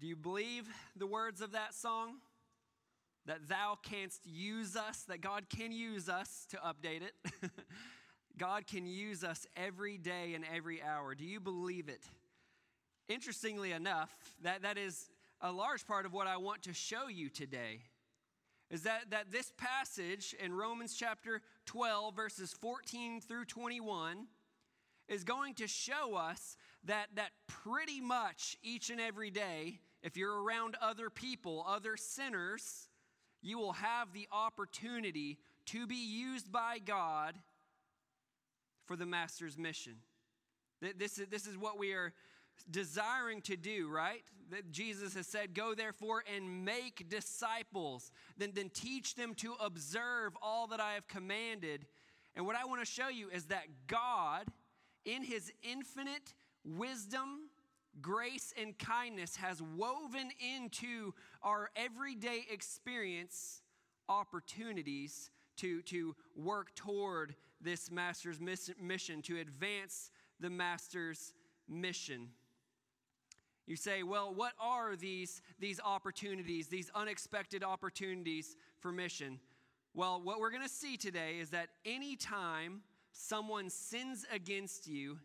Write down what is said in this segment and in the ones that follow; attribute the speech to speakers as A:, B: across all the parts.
A: Do you believe the words of that song? That thou canst use us, that God can use us to update it. God can use us every day and every hour. Do you believe it? Interestingly enough, that, that is a large part of what I want to show you today. Is that, that this passage in Romans chapter 12, verses 14 through 21, is going to show us that, that pretty much each and every day, if you're around other people, other sinners, you will have the opportunity to be used by God for the Master's mission. This is, this is what we are desiring to do, right? That Jesus has said, Go therefore and make disciples, then, then teach them to observe all that I have commanded. And what I want to show you is that God, in his infinite wisdom, grace, and kindness, has woven into our everyday experience opportunities to, to work toward this master's mission, to advance the master's mission. You say, well, what are these, these opportunities, these unexpected opportunities for mission? Well, what we're going to see today is that anytime someone sins against you,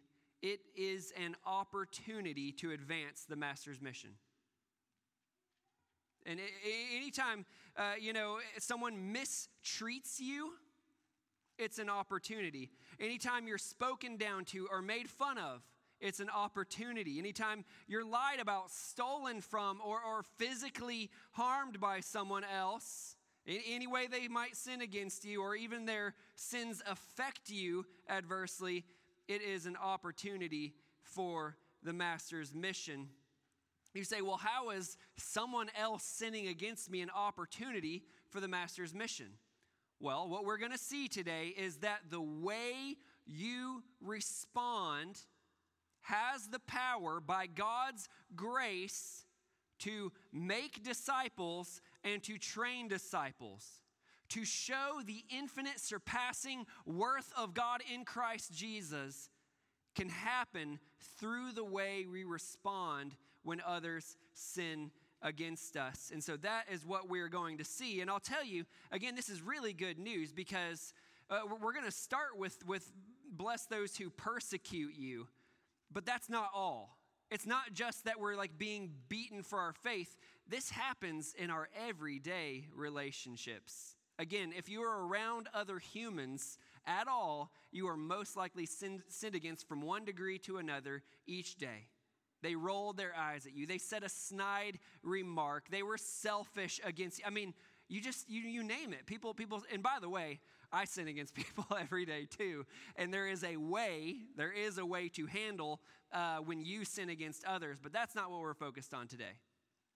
A: it is an opportunity to advance the master's mission. And anytime, uh, you know, someone mistreats you, it's an opportunity. Anytime you're spoken down to or made fun of, it's an opportunity. Anytime you're lied about, stolen from, or, or physically harmed by someone else, in any way they might sin against you, or even their sins affect you adversely, it is an opportunity for the Master's mission. You say, well, how is someone else sinning against me an opportunity for the Master's mission? Well, what we're going to see today is that the way you respond has the power by God's grace to make disciples and to train disciples, to show the infinite, surpassing worth of God in Christ Jesus can happen through the way we respond when others sin against us. And so that is what we're going to see. And I'll tell you, again, this is really good news because uh, we're going to start with, with bless those who persecute you. But that's not all. It's not just that we're like being beaten for our faith. This happens in our everyday relationships. Again, if you are around other humans at all, you are most likely sinned, sinned against from one degree to another each day. They rolled their eyes at you. They said a snide remark. They were selfish against you. I mean, you just you, you name it people people and by the way i sin against people every day too and there is a way there is a way to handle uh, when you sin against others but that's not what we're focused on today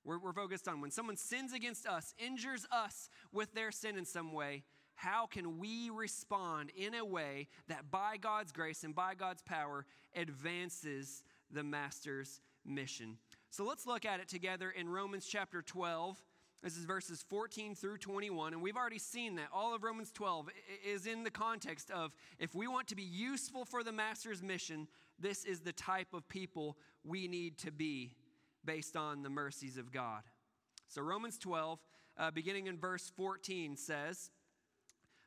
A: we're, we're focused on when someone sins against us, injures us with their sin in some way, how can we respond in a way that by God's grace and by God's power advances the Master's mission? So let's look at it together in Romans chapter 12. This is verses 14 through 21. And we've already seen that all of Romans 12 is in the context of if we want to be useful for the Master's mission, this is the type of people we need to be based on the mercies of God. So, Romans 12, uh, beginning in verse 14, says,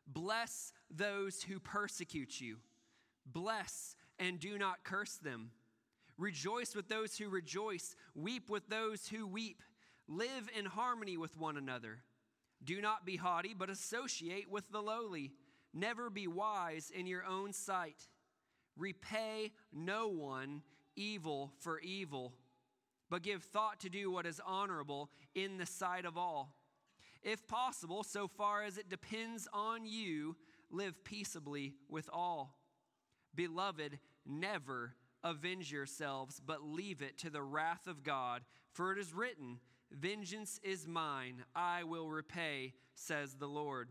A: Bless those who persecute you, bless and do not curse them. Rejoice with those who rejoice, weep with those who weep. Live in harmony with one another. Do not be haughty, but associate with the lowly. Never be wise in your own sight. Repay no one evil for evil but give thought to do what is honorable in the sight of all. If possible, so far as it depends on you, live peaceably with all. Beloved, never avenge yourselves, but leave it to the wrath of God, for it is written, Vengeance is mine, I will repay, says the Lord.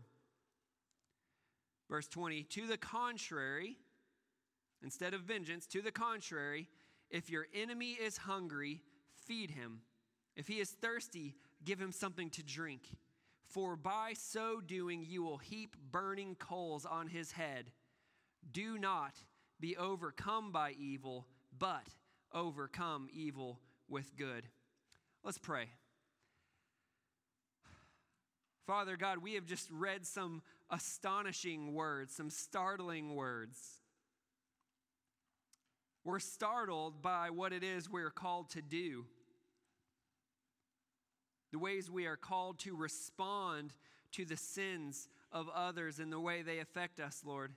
A: Verse 20, to the contrary, instead of vengeance, to the contrary, if your enemy is hungry, feed him. If he is thirsty, give him something to drink. For by so doing, you will heap burning coals on his head. Do not be overcome by evil, but overcome evil with good. Let's pray. Father God, we have just read some astonishing words, some startling words. We're startled by what it is we're called to do, the ways we are called to respond to the sins of others and the way they affect us, Lord.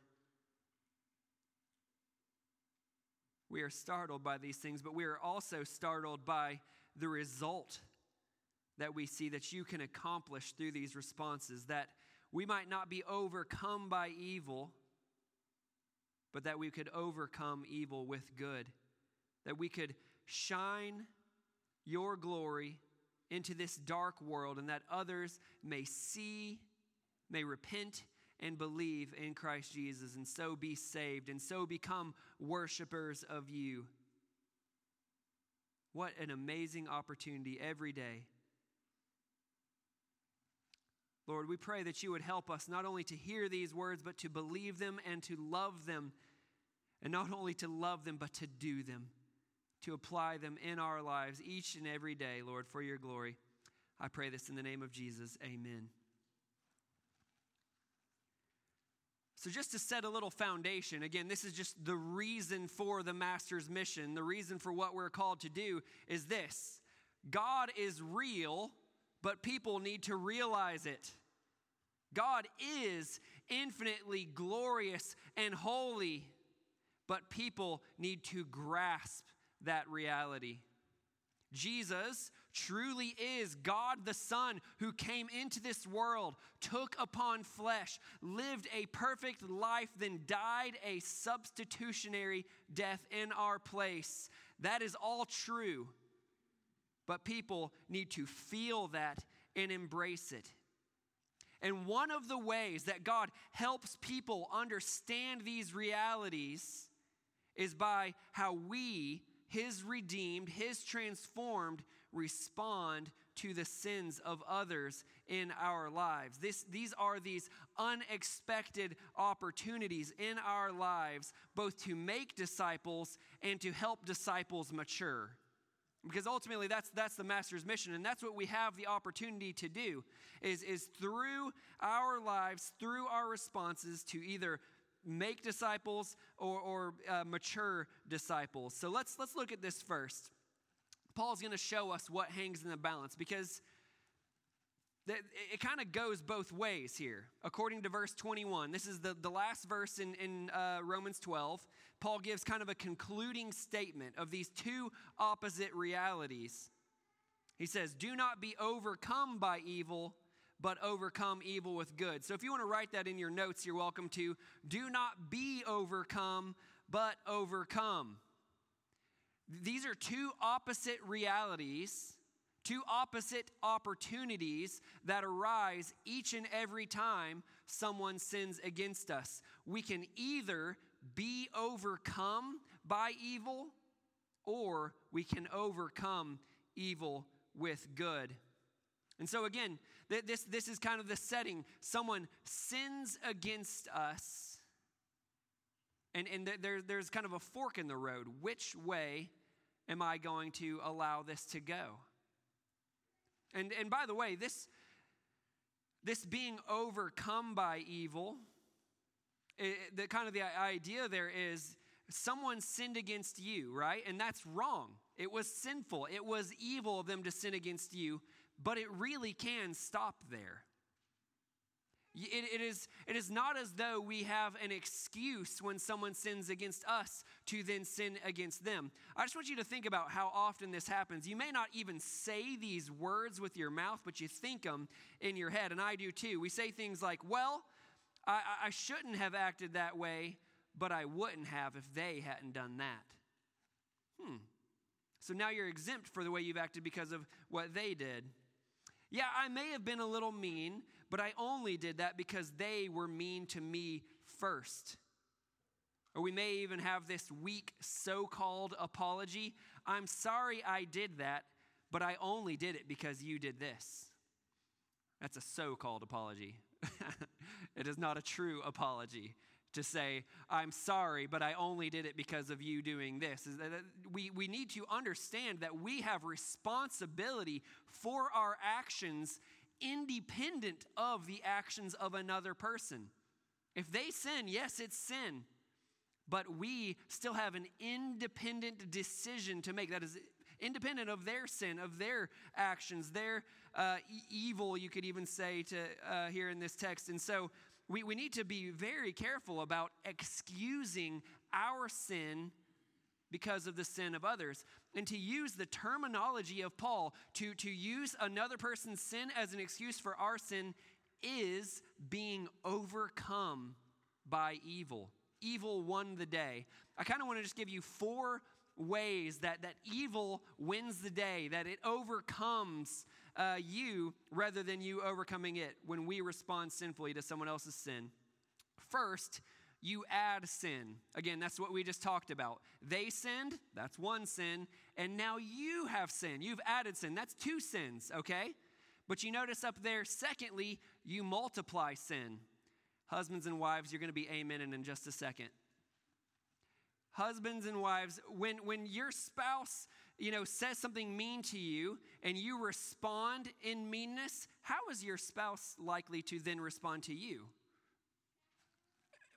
A: We are startled by these things, but we are also startled by the result that we see that you can accomplish through these responses, that we might not be overcome by evil, but that we could overcome evil with good, that we could shine your glory into this dark world, and that others may see, may repent, and believe in Christ Jesus, and so be saved, and so become worshipers of you. What an amazing opportunity every day Lord, we pray that you would help us not only to hear these words, but to believe them and to love them. And not only to love them, but to do them, to apply them in our lives each and every day, Lord, for your glory. I pray this in the name of Jesus. Amen. So, just to set a little foundation, again, this is just the reason for the Master's mission. The reason for what we're called to do is this God is real but people need to realize it. God is infinitely glorious and holy, but people need to grasp that reality. Jesus truly is God the Son who came into this world, took upon flesh, lived a perfect life, then died a substitutionary death in our place. That is all true. But people need to feel that and embrace it. And one of the ways that God helps people understand these realities is by how we, His redeemed, His transformed, respond to the sins of others in our lives. This, these are these unexpected opportunities in our lives, both to make disciples and to help disciples mature. Because ultimately that's that's the master's mission and that's what we have the opportunity to do is is through our lives, through our responses to either make disciples or, or uh, mature disciples. So let's let's look at this first. Paul's going to show us what hangs in the balance because it kind of goes both ways here. According to verse 21, this is the, the last verse in, in uh, Romans 12. Paul gives kind of a concluding statement of these two opposite realities. He says, Do not be overcome by evil, but overcome evil with good. So if you want to write that in your notes, you're welcome to. Do not be overcome, but overcome. These are two opposite realities Two opposite opportunities that arise each and every time someone sins against us. We can either be overcome by evil or we can overcome evil with good. And so, again, this, this is kind of the setting. Someone sins against us, and, and there, there's kind of a fork in the road. Which way am I going to allow this to go? And, and by the way, this, this being overcome by evil, it, the kind of the idea there is someone sinned against you, right? And that's wrong. It was sinful. It was evil of them to sin against you, but it really can stop there. It, it, is, it is not as though we have an excuse when someone sins against us to then sin against them. I just want you to think about how often this happens. You may not even say these words with your mouth, but you think them in your head, and I do too. We say things like, Well, I, I shouldn't have acted that way, but I wouldn't have if they hadn't done that. Hmm. So now you're exempt for the way you've acted because of what they did. Yeah, I may have been a little mean, but I only did that because they were mean to me first. Or we may even have this weak so called apology. I'm sorry I did that, but I only did it because you did this. That's a so called apology. it is not a true apology. To say, I'm sorry, but I only did it because of you doing this. We, we need to understand that we have responsibility for our actions independent of the actions of another person. If they sin, yes, it's sin. But we still have an independent decision to make. That is independent of their sin, of their actions, their uh, evil, you could even say to uh, here in this text. And so we, we need to be very careful about excusing our sin because of the sin of others. And to use the terminology of Paul, to, to use another person's sin as an excuse for our sin, is being overcome by evil. Evil won the day. I kind of want to just give you four ways that, that evil wins the day, that it overcomes uh, you rather than you overcoming it when we respond sinfully to someone else's sin. First, you add sin. Again, that's what we just talked about. They sinned, that's one sin, and now you have sin. You've added sin. That's two sins, okay? But you notice up there, secondly, you multiply sin. Husbands and wives, you're going to be amen in just a second. Husbands and wives, when, when your spouse you know, says something mean to you and you respond in meanness, how is your spouse likely to then respond to you?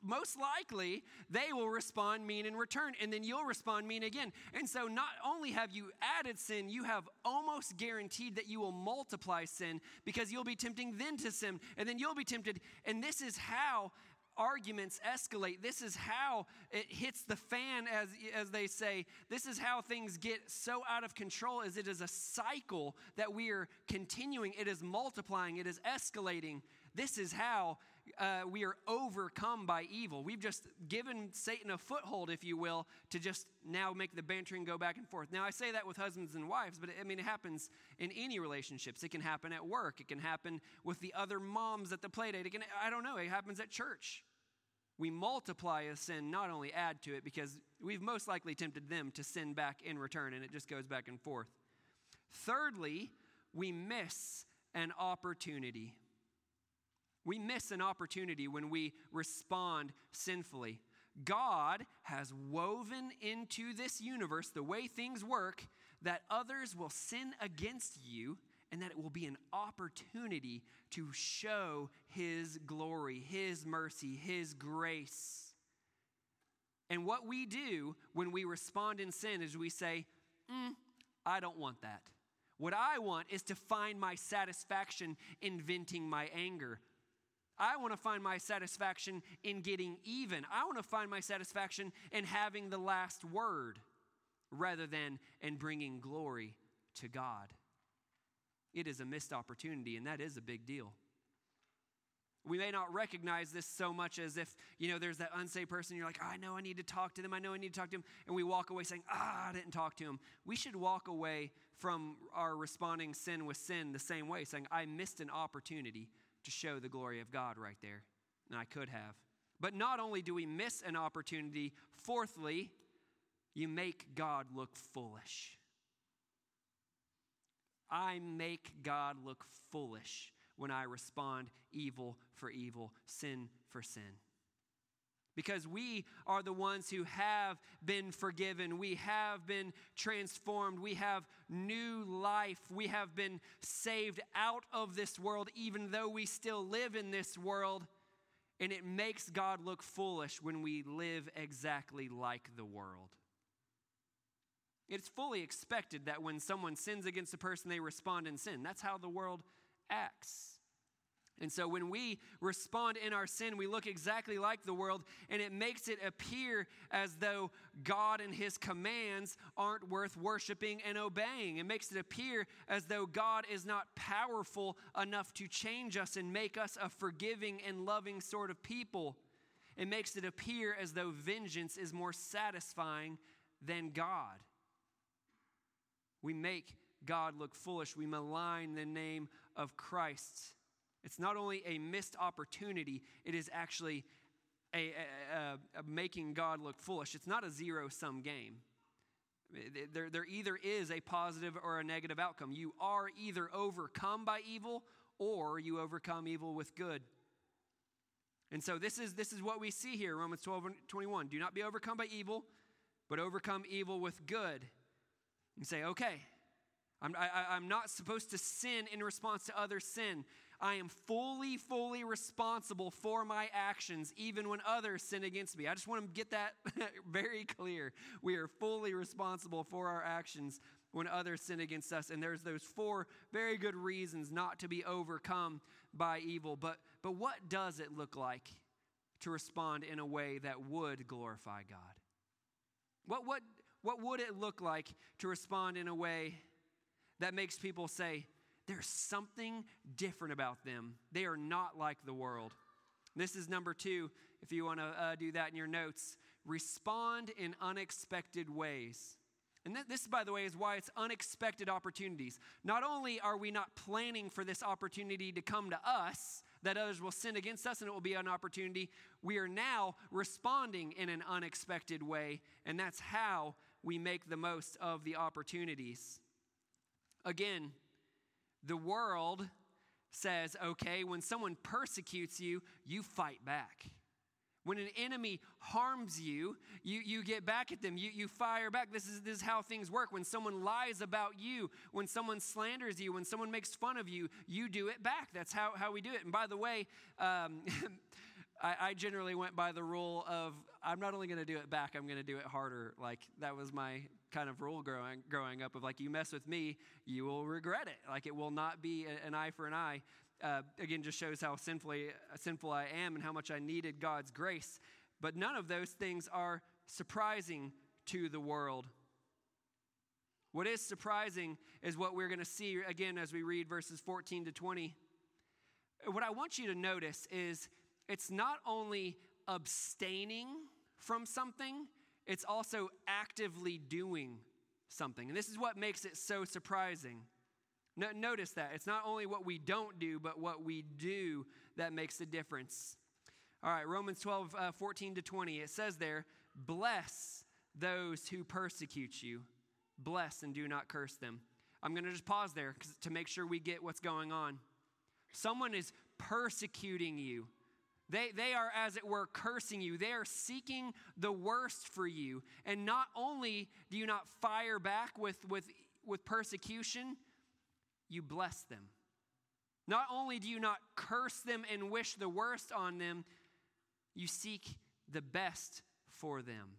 A: most likely they will respond mean in return, and then you'll respond mean again. And so, not only have you added sin, you have almost guaranteed that you will multiply sin because you'll be tempting then to sin, and then you'll be tempted. And this is how arguments escalate. This is how it hits the fan, as, as they say. This is how things get so out of control, as it is a cycle that we are continuing. It is multiplying, it is escalating. This is how uh, we are overcome by evil. We've just given Satan a foothold, if you will, to just now make the bantering go back and forth. Now, I say that with husbands and wives, but I mean, it happens in any relationships. It can happen at work, it can happen with the other moms at the playdate. It can, I don't know, it happens at church. We multiply a sin, not only add to it, because we've most likely tempted them to sin back in return, and it just goes back and forth. Thirdly, we miss an opportunity. We miss an opportunity when we respond sinfully. God has woven into this universe the way things work that others will sin against you and that it will be an opportunity to show His glory, His mercy, His grace. And what we do when we respond in sin is we say, mm, I don't want that. What I want is to find my satisfaction in venting my anger. I want to find my satisfaction in getting even. I want to find my satisfaction in having the last word rather than in bringing glory to God. It is a missed opportunity, and that is a big deal. We may not recognize this so much as if, you know, there's that unsaved person, you're like, oh, I know I need to talk to them, I know I need to talk to them, and we walk away saying, ah, I didn't talk to him. We should walk away from our responding sin with sin the same way, saying, I missed an opportunity to show the glory of God right there. And I could have. But not only do we miss an opportunity, fourthly, you make God look foolish. I make God look foolish when I respond evil for evil, sin for sin because we are the ones who have been forgiven. We have been transformed. We have new life. We have been saved out of this world, even though we still live in this world. And it makes God look foolish when we live exactly like the world. It's fully expected that when someone sins against a person, they respond in sin. That's how the world acts. And so when we respond in our sin, we look exactly like the world, and it makes it appear as though God and His commands aren't worth worshiping and obeying. It makes it appear as though God is not powerful enough to change us and make us a forgiving and loving sort of people. It makes it appear as though vengeance is more satisfying than God. We make God look foolish, we malign the name of Christ. It's not only a missed opportunity, it is actually a, a, a, making God look foolish. It's not a zero sum game. There, there either is a positive or a negative outcome. You are either overcome by evil or you overcome evil with good. And so this is this is what we see here, Romans 12 and 21. Do not be overcome by evil, but overcome evil with good. You say, okay, I'm, I, I'm not supposed to sin in response to other sin. I am fully, fully responsible for my actions, even when others sin against me. I just want to get that very clear. We are fully responsible for our actions when others sin against us. And there's those four very good reasons not to be overcome by evil. But, but what does it look like to respond in a way that would glorify God? What, what, what would it look like to respond in a way that makes people say, there's something different about them. They are not like the world. This is number two, if you want to uh, do that in your notes. Respond in unexpected ways. And th- this, by the way, is why it's unexpected opportunities. Not only are we not planning for this opportunity to come to us, that others will sin against us and it will be an opportunity, we are now responding in an unexpected way, and that's how we make the most of the opportunities. Again, the world says, okay, when someone persecutes you, you fight back. When an enemy harms you, you, you get back at them. You, you fire back. This is, this is how things work. When someone lies about you, when someone slanders you, when someone makes fun of you, you do it back. That's how, how we do it. And by the way, um, I, I, generally went by the rule of I'm not only going to do it back, I'm going to do it harder. Like that was my kind of rule growing growing up of like you mess with me, you will regret it. Like it will not be an eye for an eye. Uh, again, just shows how sinfully sinful I am and how much I needed God's grace. But none of those things are surprising to the world. What is surprising is what we're going to see again as we read verses 14 to 20. What I want you to notice is it's not only abstaining from something, it's also actively doing something. And this is what makes it so surprising. No, notice that. It's not only what we don't do, but what we do that makes the difference. All right, Romans 12, uh, 14 to 20. It says there, Bless those who persecute you, bless and do not curse them. I'm going to just pause there to make sure we get what's going on. Someone is persecuting you. They, they are, as it were, cursing you. They are seeking the worst for you. And not only do you not fire back with, with, with persecution, you bless them. Not only do you not curse them and wish the worst on them, you seek the best for them.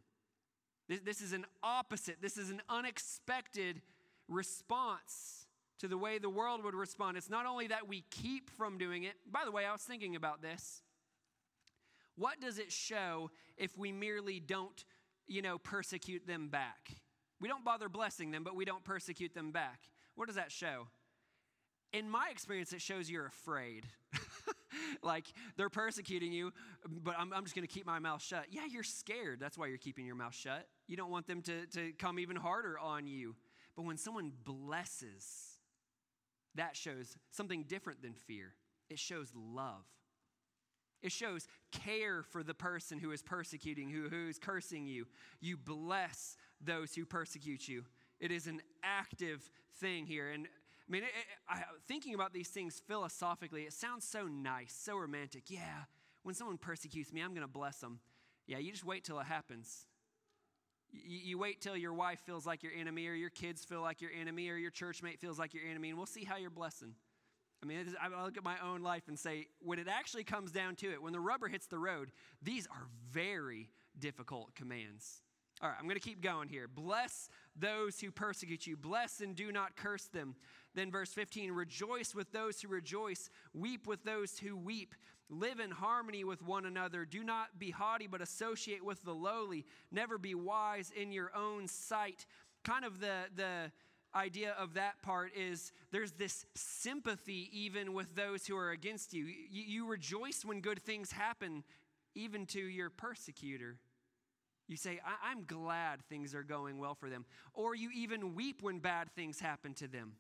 A: This, this is an opposite, this is an unexpected response to the way the world would respond. It's not only that we keep from doing it, by the way, I was thinking about this. What does it show if we merely don't, you know, persecute them back? We don't bother blessing them, but we don't persecute them back. What does that show? In my experience, it shows you're afraid. like they're persecuting you, but I'm, I'm just going to keep my mouth shut. Yeah, you're scared. That's why you're keeping your mouth shut. You don't want them to, to come even harder on you. But when someone blesses, that shows something different than fear. It shows love. It shows care for the person who is persecuting, who, who is cursing you. You bless those who persecute you. It is an active thing here. And I mean, it, it, I, thinking about these things philosophically, it sounds so nice, so romantic. Yeah, when someone persecutes me, I'm going to bless them. Yeah, you just wait till it happens. You, you wait till your wife feels like your enemy, or your kids feel like your enemy, or your church mate feels like your enemy, and we'll see how you're blessing. I mean, I look at my own life and say, when it actually comes down to it, when the rubber hits the road, these are very difficult commands. All right, I'm going to keep going here. Bless those who persecute you, bless and do not curse them. Then, verse 15 rejoice with those who rejoice, weep with those who weep. Live in harmony with one another. Do not be haughty, but associate with the lowly. Never be wise in your own sight. Kind of the, the, idea of that part is there's this sympathy even with those who are against you. You, you rejoice when good things happen, even to your persecutor. You say, I- am glad things are going well for them. Or you even weep when bad things happen to them.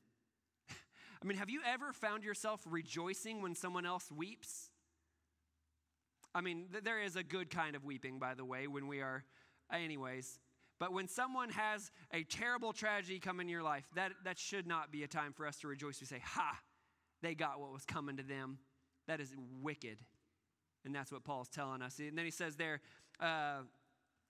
A: I mean, have you ever found yourself rejoicing when someone else weeps? I mean, th- there is a good kind of weeping, by the way, when we are, anyways. But when someone has a terrible tragedy come in your life, that, that should not be a time for us to rejoice. We say, Ha, they got what was coming to them. That is wicked. And that's what Paul's telling us. And then he says there, uh,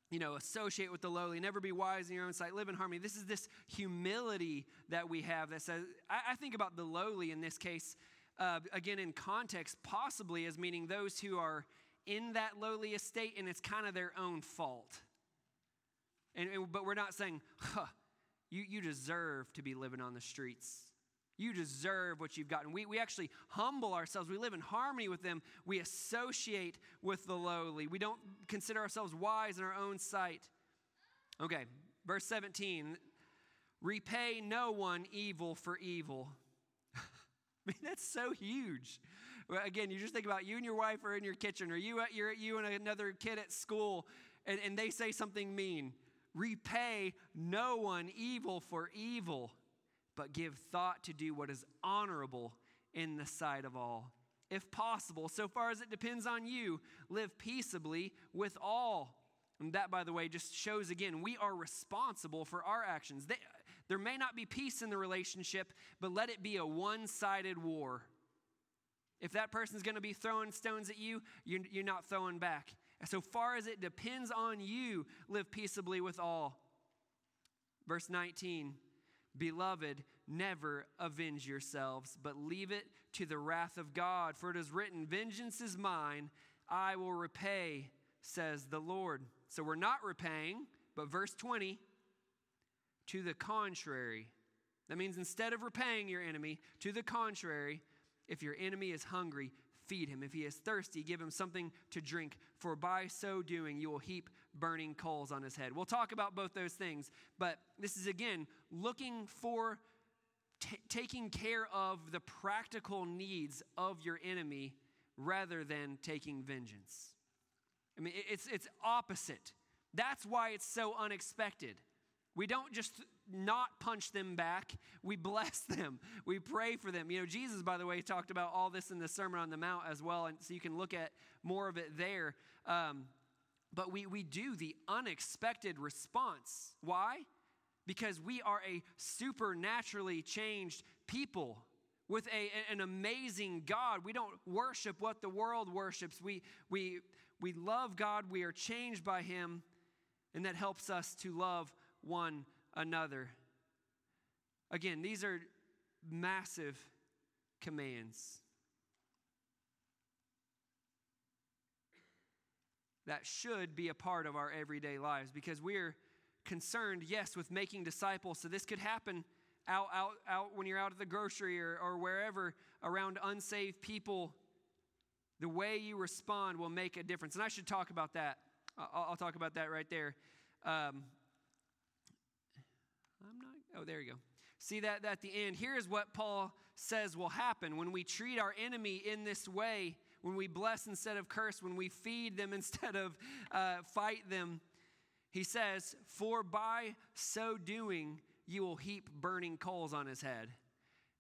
A: you know, associate with the lowly, never be wise in your own sight, live in harmony. This is this humility that we have that says, I, I think about the lowly in this case, uh, again, in context, possibly as meaning those who are in that lowly estate and it's kind of their own fault. And, and, but we're not saying, huh, you, you deserve to be living on the streets. You deserve what you've gotten. We, we actually humble ourselves. We live in harmony with them. We associate with the lowly. We don't consider ourselves wise in our own sight. Okay, verse 17 repay no one evil for evil. I mean, that's so huge. Again, you just think about you and your wife are in your kitchen, or you, you're, you and another kid at school, and, and they say something mean. Repay no one evil for evil but give thought to do what is honorable in the sight of all. If possible, so far as it depends on you, live peaceably with all. And that, by the way, just shows again we are responsible for our actions. They, there may not be peace in the relationship, but let it be a one sided war. If that person's going to be throwing stones at you, you're, you're not throwing back. So far as it depends on you, live peaceably with all. Verse 19 Beloved, never avenge yourselves, but leave it to the wrath of God. For it is written, Vengeance is mine, I will repay, says the Lord. So we're not repaying, but verse 20, to the contrary. That means instead of repaying your enemy, to the contrary, if your enemy is hungry, feed him. If he is thirsty, give him something to drink, for by so doing, you will heap burning coals on his head. We'll talk about both those things, but this is again looking for t- taking care of the practical needs of your enemy rather than taking vengeance. I mean, it's, it's opposite. That's why it's so unexpected. We don't just not punch them back, we bless them, we pray for them. You know, Jesus, by the way, talked about all this in the Sermon on the Mount as well, and so you can look at more of it there. Um, but we, we do the unexpected response. Why? Because we are a supernaturally changed people with a, an amazing God. We don't worship what the world worships. We, we, we love God, we are changed by Him, and that helps us to love one another. Again, these are massive commands. That should be a part of our everyday lives because we're concerned, yes, with making disciples. So this could happen out, out, out when you're out at the grocery or, or wherever around unsaved people. The way you respond will make a difference. And I should talk about that. I'll, I'll talk about that right there. Um, I'm not, oh, there you go. See that at the end. Here is what Paul says will happen when we treat our enemy in this way, when we bless instead of curse, when we feed them instead of uh, fight them. He says, For by so doing, you will heap burning coals on his head.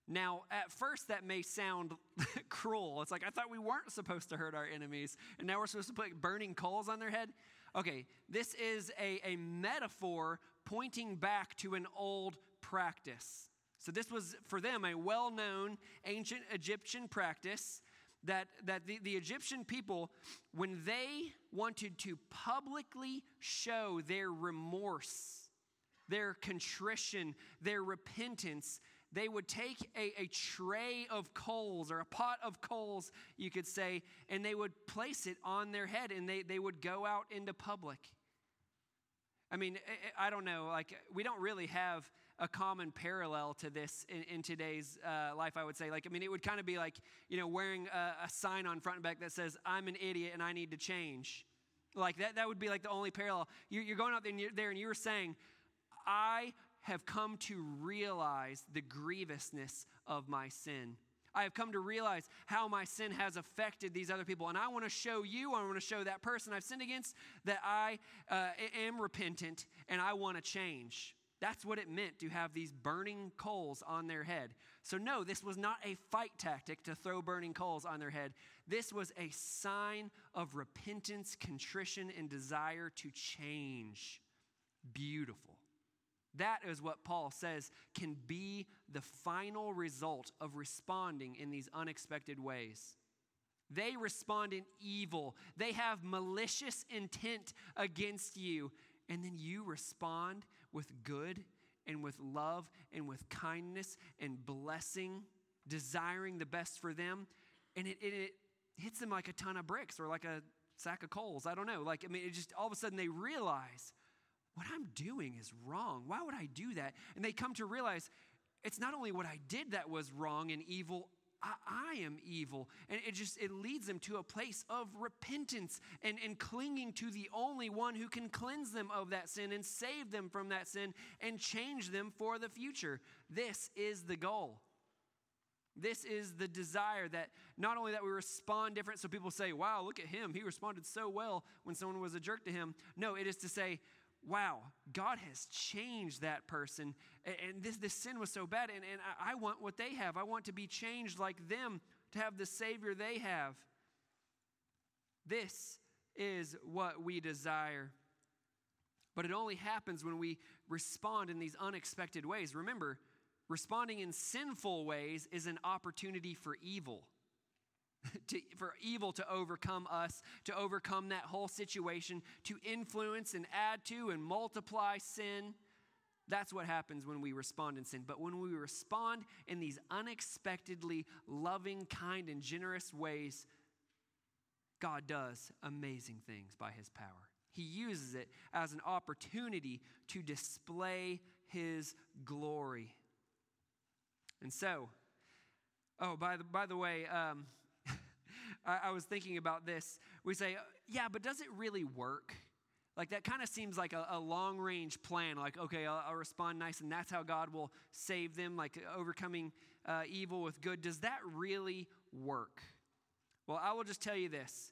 A: Now, at first, that may sound cruel. It's like, I thought we weren't supposed to hurt our enemies, and now we're supposed to put burning coals on their head. Okay, this is a, a metaphor pointing back to an old practice. So, this was for them a well known ancient Egyptian practice that, that the, the Egyptian people, when they wanted to publicly show their remorse, their contrition, their repentance, they would take a, a tray of coals or a pot of coals, you could say, and they would place it on their head and they, they would go out into public. I mean, I don't know, like, we don't really have a common parallel to this in, in today's uh, life, I would say. Like, I mean, it would kind of be like, you know, wearing a, a, sign on front and back that says, I'm an idiot and I need to change. Like, that, that would be like the only parallel. You're, you're going out there and, you're, there and you're saying, I have come to realize the grievousness of my sin. I have come to realize how my sin has affected these other people. And I want to show you, I want to show that person I've sinned against that I uh, am repentant and I want to change. That's what it meant to have these burning coals on their head. So, no, this was not a fight tactic to throw burning coals on their head. This was a sign of repentance, contrition, and desire to change. Beautiful. That is what Paul says can be the final result of responding in these unexpected ways. They respond in evil. They have malicious intent against you. And then you respond with good and with love and with kindness and blessing, desiring the best for them. And it, it, it hits them like a ton of bricks or like a sack of coals. I don't know. Like, I mean, it just all of a sudden they realize what I'm doing is wrong. Why would I do that? And they come to realize it's not only what I did that was wrong and evil, I, I, am evil. And it just it leads them to a place of repentance and, and clinging to the only one who can cleanse them of that sin and save them from that sin and change them for the future. This is the goal. This is the desire that not only that we respond different, so people say, wow, look at him. He responded so well when someone was a jerk to him. No, it is to say, wow, God has changed that person. And this, this sin was so bad, and, and I want what they have. I want to be changed like them, to have the Savior they have. This is what we desire. But it only happens when we respond in these unexpected ways. Remember, responding in sinful ways is an opportunity for evil. to, for evil to overcome us, to overcome that whole situation, to influence and add to and multiply sin. That's what happens when we respond in sin. But when we respond in these unexpectedly loving, kind, and generous ways, God does amazing things by his power. He uses it as an opportunity to display his glory. And so, oh, by the, by the way, um, I, I was thinking about this. We say, yeah, but does it really work? Like that kind of seems like a, a long range plan. Like, okay, I'll, I'll, respond nice, and that's how God will save them, like overcoming uh, evil with good. Does that really work? Well, I will just tell you this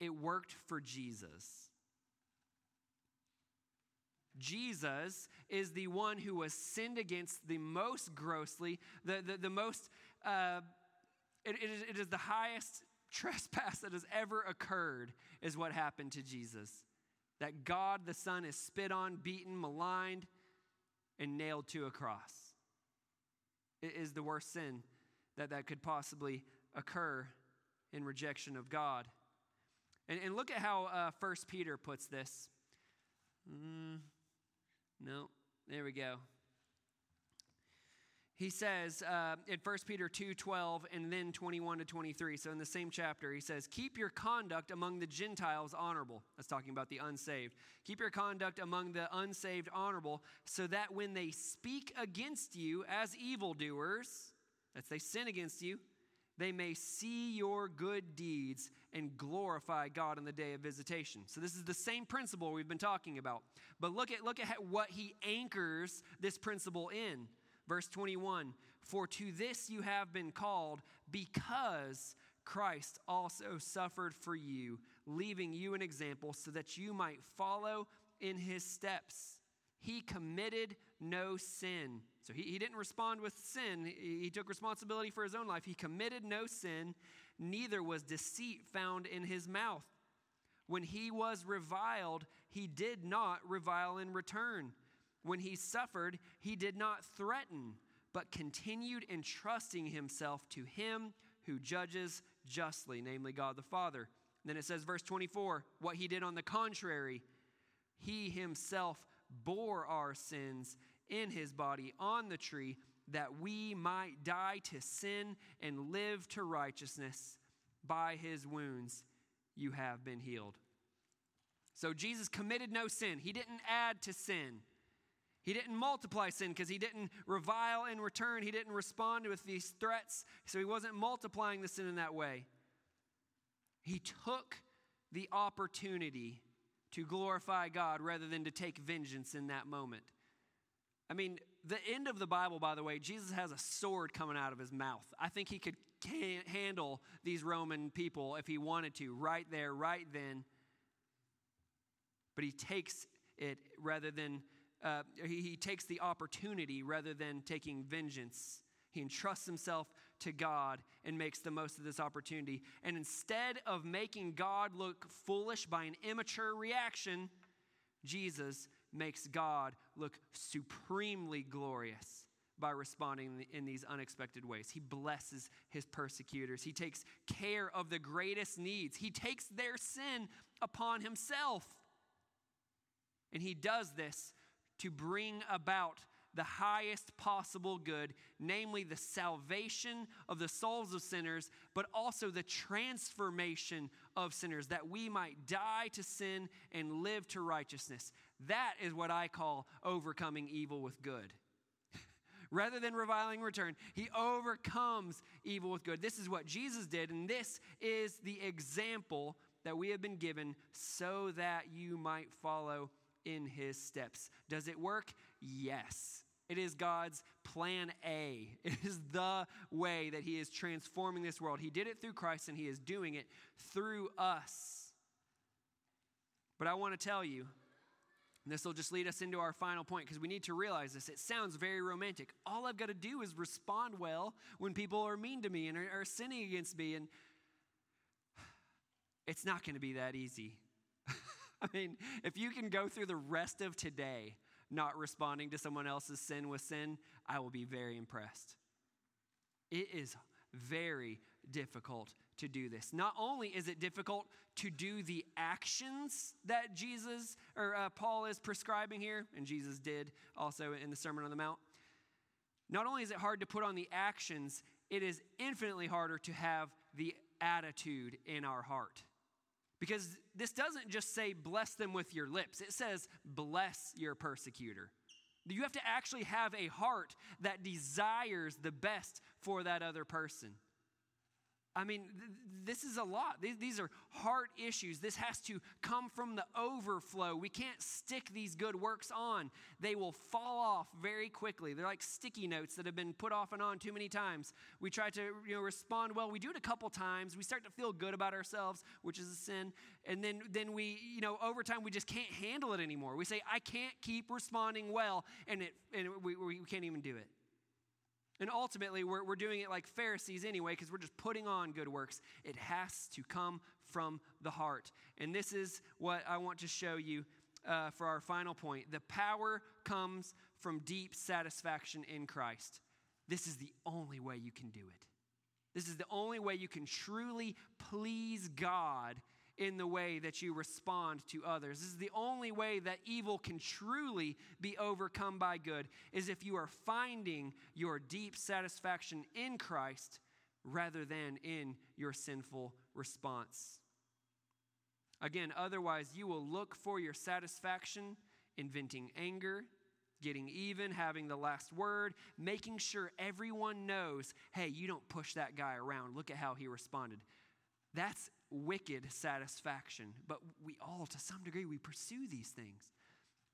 A: it worked for Jesus. Jesus is the one who was sinned against the most grossly, the, the, the most, uh, it, it, is, it is the highest trespass that has ever occurred is what happened to Jesus. That God the Son is spit on, beaten, maligned, and nailed to a cross. It is the worst sin that, that could possibly occur in rejection of God. And, and look at how uh, 1 Peter puts this. Mm, no, there we go he says uh, in 1 peter 2 12 and then 21 to 23 so in the same chapter he says keep your conduct among the gentiles honorable. That's talking about the unsaved. Keep your conduct among the unsaved honorable so that when they speak against you as evildoers that's they sin against you they may see your good deeds and glorify god in the day of visitation. So this is the same principle we've been talking about. But look at look at what he anchors this principle in Verse 21 For to this you have been called, because Christ also suffered for you, leaving you an example so that you might follow in his steps. He committed no sin. So he, he didn't respond with sin. He, he took responsibility for his own life. He committed no sin, neither was deceit found in his mouth. When he was reviled, he did not revile in return. When he suffered, he did not threaten, but continued entrusting himself to him who judges justly, namely God the Father. then it says, verse 24, what he did on the contrary, he himself bore our sins in his body on the tree, that we might die to sin and live to righteousness. By his wounds you have been healed. So Jesus committed no sin, he didn't add to sin. He didn't multiply sin because he didn't revile in return. He didn't respond with these threats. So he wasn't multiplying the sin in that way. He took the opportunity to glorify God rather than to take vengeance in that moment. I mean, the end of the Bible, by the way, Jesus has a sword coming out of his mouth. I think he could handle these Roman people if he wanted to, right there, right then. But he takes it rather than uh, he, he takes the opportunity rather than taking vengeance. He entrusts himself to God and makes the most of this opportunity. And instead of making God look foolish by an immature reaction, Jesus makes God look supremely glorious by responding in these unexpected ways. He blesses his persecutors. He takes care of the greatest needs. He takes their sin upon himself. And he does this to bring about the highest possible good, namely the salvation of the souls of sinners, but also the transformation of sinners, that we might die to sin and live to righteousness. That is what I call overcoming evil with good. Rather than reviling return, he overcomes evil with good. This is what Jesus did, and this is the example that we have been given so that you might follow in his steps. Does it work? Yes. It is God's plan A. It is the way that He is transforming this world. He did it through Christ and He is doing it through us. But I want to tell you, this will just lead us into our final point because we need to realize this. It sounds very romantic. All I've got to do is respond well when people are mean to me and are, are sinning against me. And it's not going to be that easy. I mean, if you can go through the rest of today not responding to someone else's sin with sin, I will be very impressed. It is very difficult to do this. Not only is it difficult to do the actions that Jesus or uh, Paul is prescribing here, and Jesus did also in the Sermon on the Mount, not only is it hard to put on the actions, it is infinitely harder to have the attitude in our heart. Because this doesn't just say bless them with your lips, it says bless your persecutor. You have to actually have a heart that desires the best for that other person. I mean, th- this is a lot. These, these are heart issues. This has to come from the overflow. We can't stick these good works on, they will fall off very quickly. They're like sticky notes that have been put off and on too many times. We try to you know, respond well. We do it a couple times. We start to feel good about ourselves, which is a sin. And then, then we, you know, over time, we just can't handle it anymore. We say, I can't keep responding well, and, it, and we, we can't even do it. And ultimately, we're, we're doing it like Pharisees anyway, because we're just putting on good works. It has to come from the heart. And this is what I want to show you uh, for our final point. The power comes from deep satisfaction in Christ. This is the only way you can do it. This is the only way you can truly please God in the way that you respond to others. This is the only way that evil can truly be overcome by good is if you are finding your deep satisfaction in Christ rather than in your sinful response. Again, otherwise you will look for your satisfaction in venting anger, getting even, having the last word, making sure everyone knows, hey, you don't push that guy around. Look at how he responded. That's wicked satisfaction. But we all, to some degree, we pursue these things.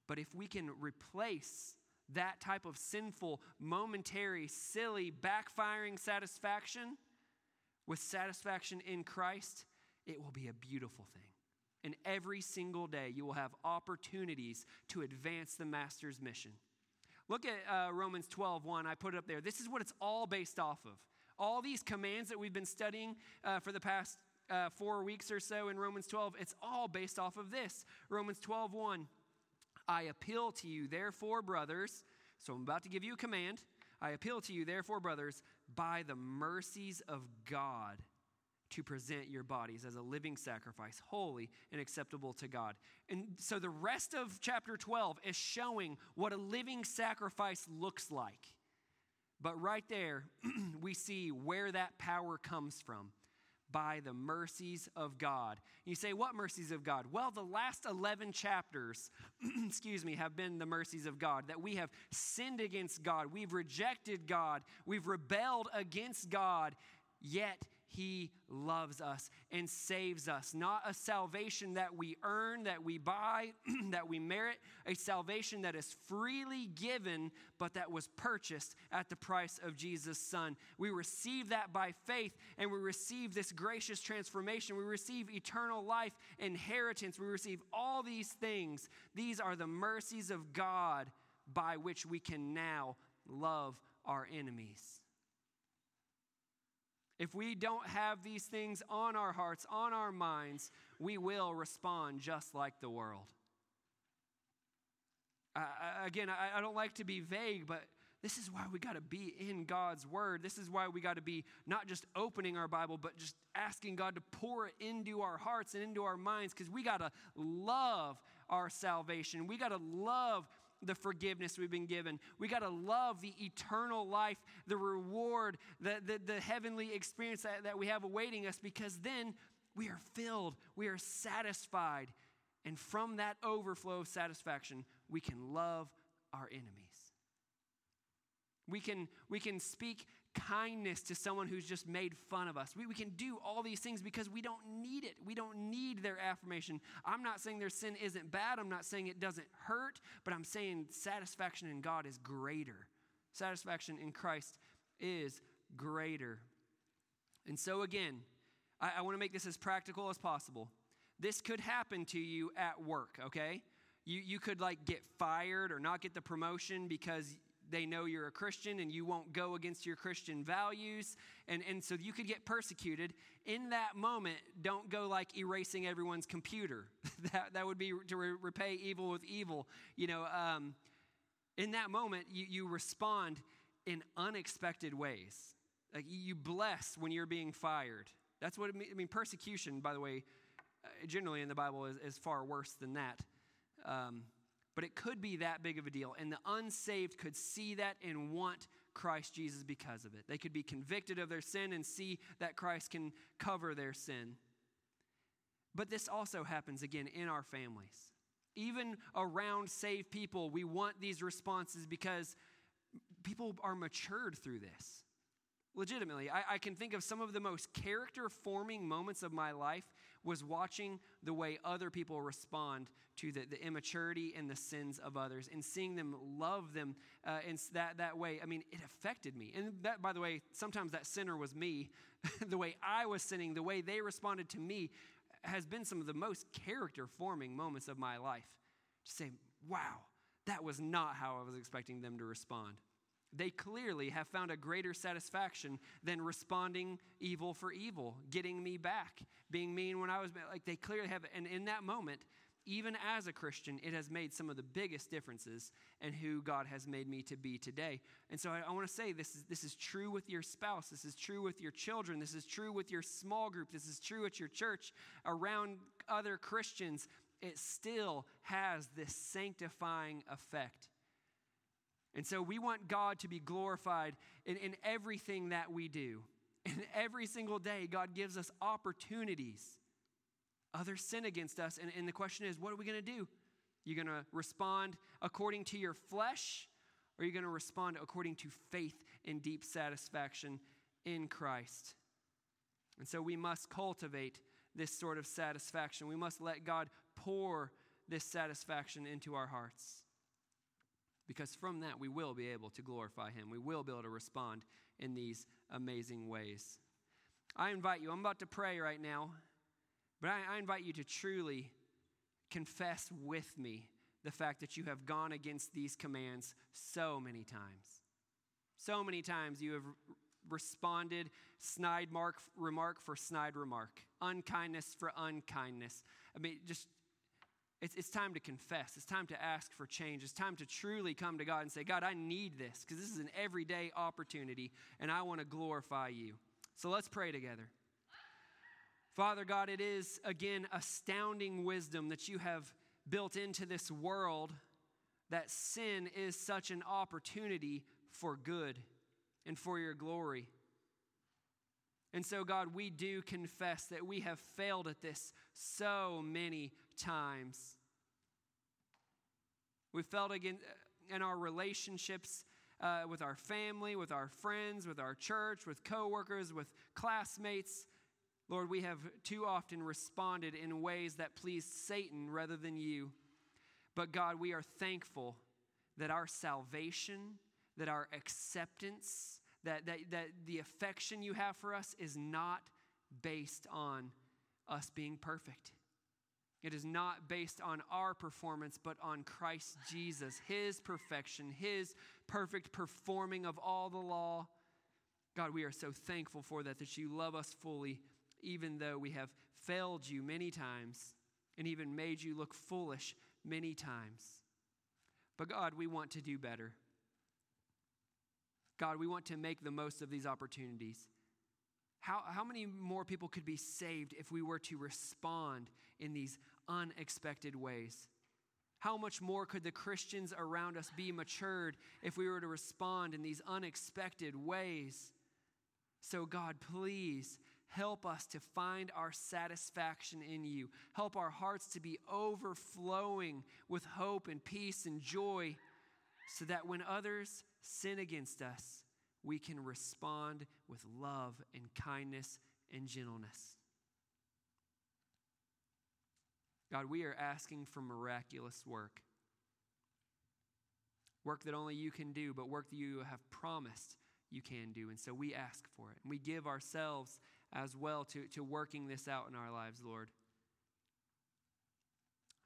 A: But if we can replace that type of sinful, momentary, silly, backfiring satisfaction with satisfaction in Christ, it will be a beautiful thing. And every single day, you will have opportunities to advance the Master's mission. Look at uh, Romans 12, 1. I put it up there. This is what it's all based off of. All these commands that we've been studying uh, for the past uh, four weeks or so in Romans 12, it's all based off of this. Romans 12, 1. I appeal to you, therefore, brothers. So I'm about to give you a command. I appeal to you, therefore, brothers, by the mercies of God, to present your bodies as a living sacrifice, holy and acceptable to God. And so the rest of chapter 12 is showing what a living sacrifice looks like. But right there, we see where that power comes from by the mercies of God. You say, What mercies of God? Well, the last 11 chapters, excuse me, have been the mercies of God, that we have sinned against God, we've rejected God, we've rebelled against God, yet he loves us and saves us. Not a salvation that we earn, that we buy, that we merit, a salvation that is freely given, but that was purchased at the price of Jesus' Son. We receive that by faith, and we receive this gracious transformation. We receive eternal life, inheritance. We receive all these things. These are the mercies of God by which we can now love our enemies. If we don't have these things on our hearts, on our minds, we will respond just like the world. Again, I, I don't like to be vague, but This is why we got to be in God's word. This is why we got to be not just opening our Bible, but just asking God to pour it into our hearts and into our minds because we got to love our salvation. We got to love the forgiveness we've been given. We got to love the eternal life, the reward, the, the, the heavenly experience that, that we have awaiting us because then we are filled, we are satisfied. And from that overflow of satisfaction, we can love our enemies. We can, we can speak kindness to someone who's just made fun of us. We, we can do all these things because we don't need it. We don't need their affirmation. I'm not saying their sin isn't bad. I'm not saying it doesn't hurt, but I'm saying satisfaction in God is greater. Satisfaction in Christ is greater. And so, again, I, I want to make this as practical as possible. This could happen to you at work, okay? You, you could like get fired or not get the promotion because they know you're a Christian and you won't go against your Christian values. And, and so you could get persecuted. In that moment, don't go like erasing everyone's computer. that, that would be to re- repay evil with evil. You know, um, in that moment, you, you respond in unexpected ways. Like you bless when you're being fired. That's what it. I mean, persecution, by the way, uh, generally in the Bible is, is far worse than that. Um, but it could be that big of a deal. And the unsaved could see that and want Christ Jesus because of it. They could be convicted of their sin and see that Christ can cover their sin. But this also happens again in our families. Even around saved people, we want these responses because people are matured through this. Legitimately, I, I can think of some of the most character forming moments of my life was watching the way other people respond to the, the immaturity and the sins of others and seeing them love them uh, in that, that way. I mean, it affected me. And that, by the way, sometimes that sinner was me. the way I was sinning, the way they responded to me has been some of the most character forming moments of my life. To say, wow, that was not how I was expecting them to respond they clearly have found a greater satisfaction than responding evil for evil, getting me back, being mean when I was like they clearly have and in that moment, even as a Christian, it has made some of the biggest differences in who God has made me to be today. And so I, I want to say this is, this is true with your spouse. This is true with your children. This is true with your small group. This is true at your church, around other Christians. It still has this sanctifying effect. And so we want God to be glorified in, in everything that we do. And every single day, God gives us opportunities. Others sin against us. And, and the question is, what are we going to do? You're going to respond according to your flesh, or are you going to respond according to faith and deep satisfaction in Christ? And so we must cultivate this sort of satisfaction. We must let God pour this satisfaction into our hearts. Because from that, we will be able to glorify Him. We will be able to respond in these amazing ways. I invite you, I'm about to pray right now, but I, I invite you to truly confess with me the fact that you have gone against these commands so many times. So many times you have responded snide mark, remark for snide remark, unkindness for unkindness. I mean, just it's, it's time to confess. It's time to ask for change. It's time to truly come to God and say, God, I need this because this is an everyday opportunity and I want to glorify you. So let's pray together. Father God, it is again astounding wisdom that you have built into this world that sin is such an opportunity for good and for your glory. And so, God, we do confess that we have failed at this so many times. We felt again in our relationships uh, with our family, with our friends, with our church, with coworkers, with classmates. Lord, we have too often responded in ways that please Satan rather than you. But God, we are thankful that our salvation, that our acceptance, that, that, that the affection you have for us is not based on us being perfect. It is not based on our performance, but on Christ Jesus, His perfection, His perfect performing of all the law. God, we are so thankful for that, that you love us fully, even though we have failed you many times and even made you look foolish many times. But God, we want to do better. God, we want to make the most of these opportunities. How, how many more people could be saved if we were to respond in these unexpected ways? How much more could the Christians around us be matured if we were to respond in these unexpected ways? So, God, please help us to find our satisfaction in you. Help our hearts to be overflowing with hope and peace and joy so that when others sin against us, we can respond with love and kindness and gentleness. God, we are asking for miraculous work. Work that only you can do, but work that you have promised you can do. And so we ask for it. And we give ourselves as well to, to working this out in our lives, Lord.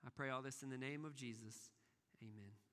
A: I pray all this in the name of Jesus. Amen.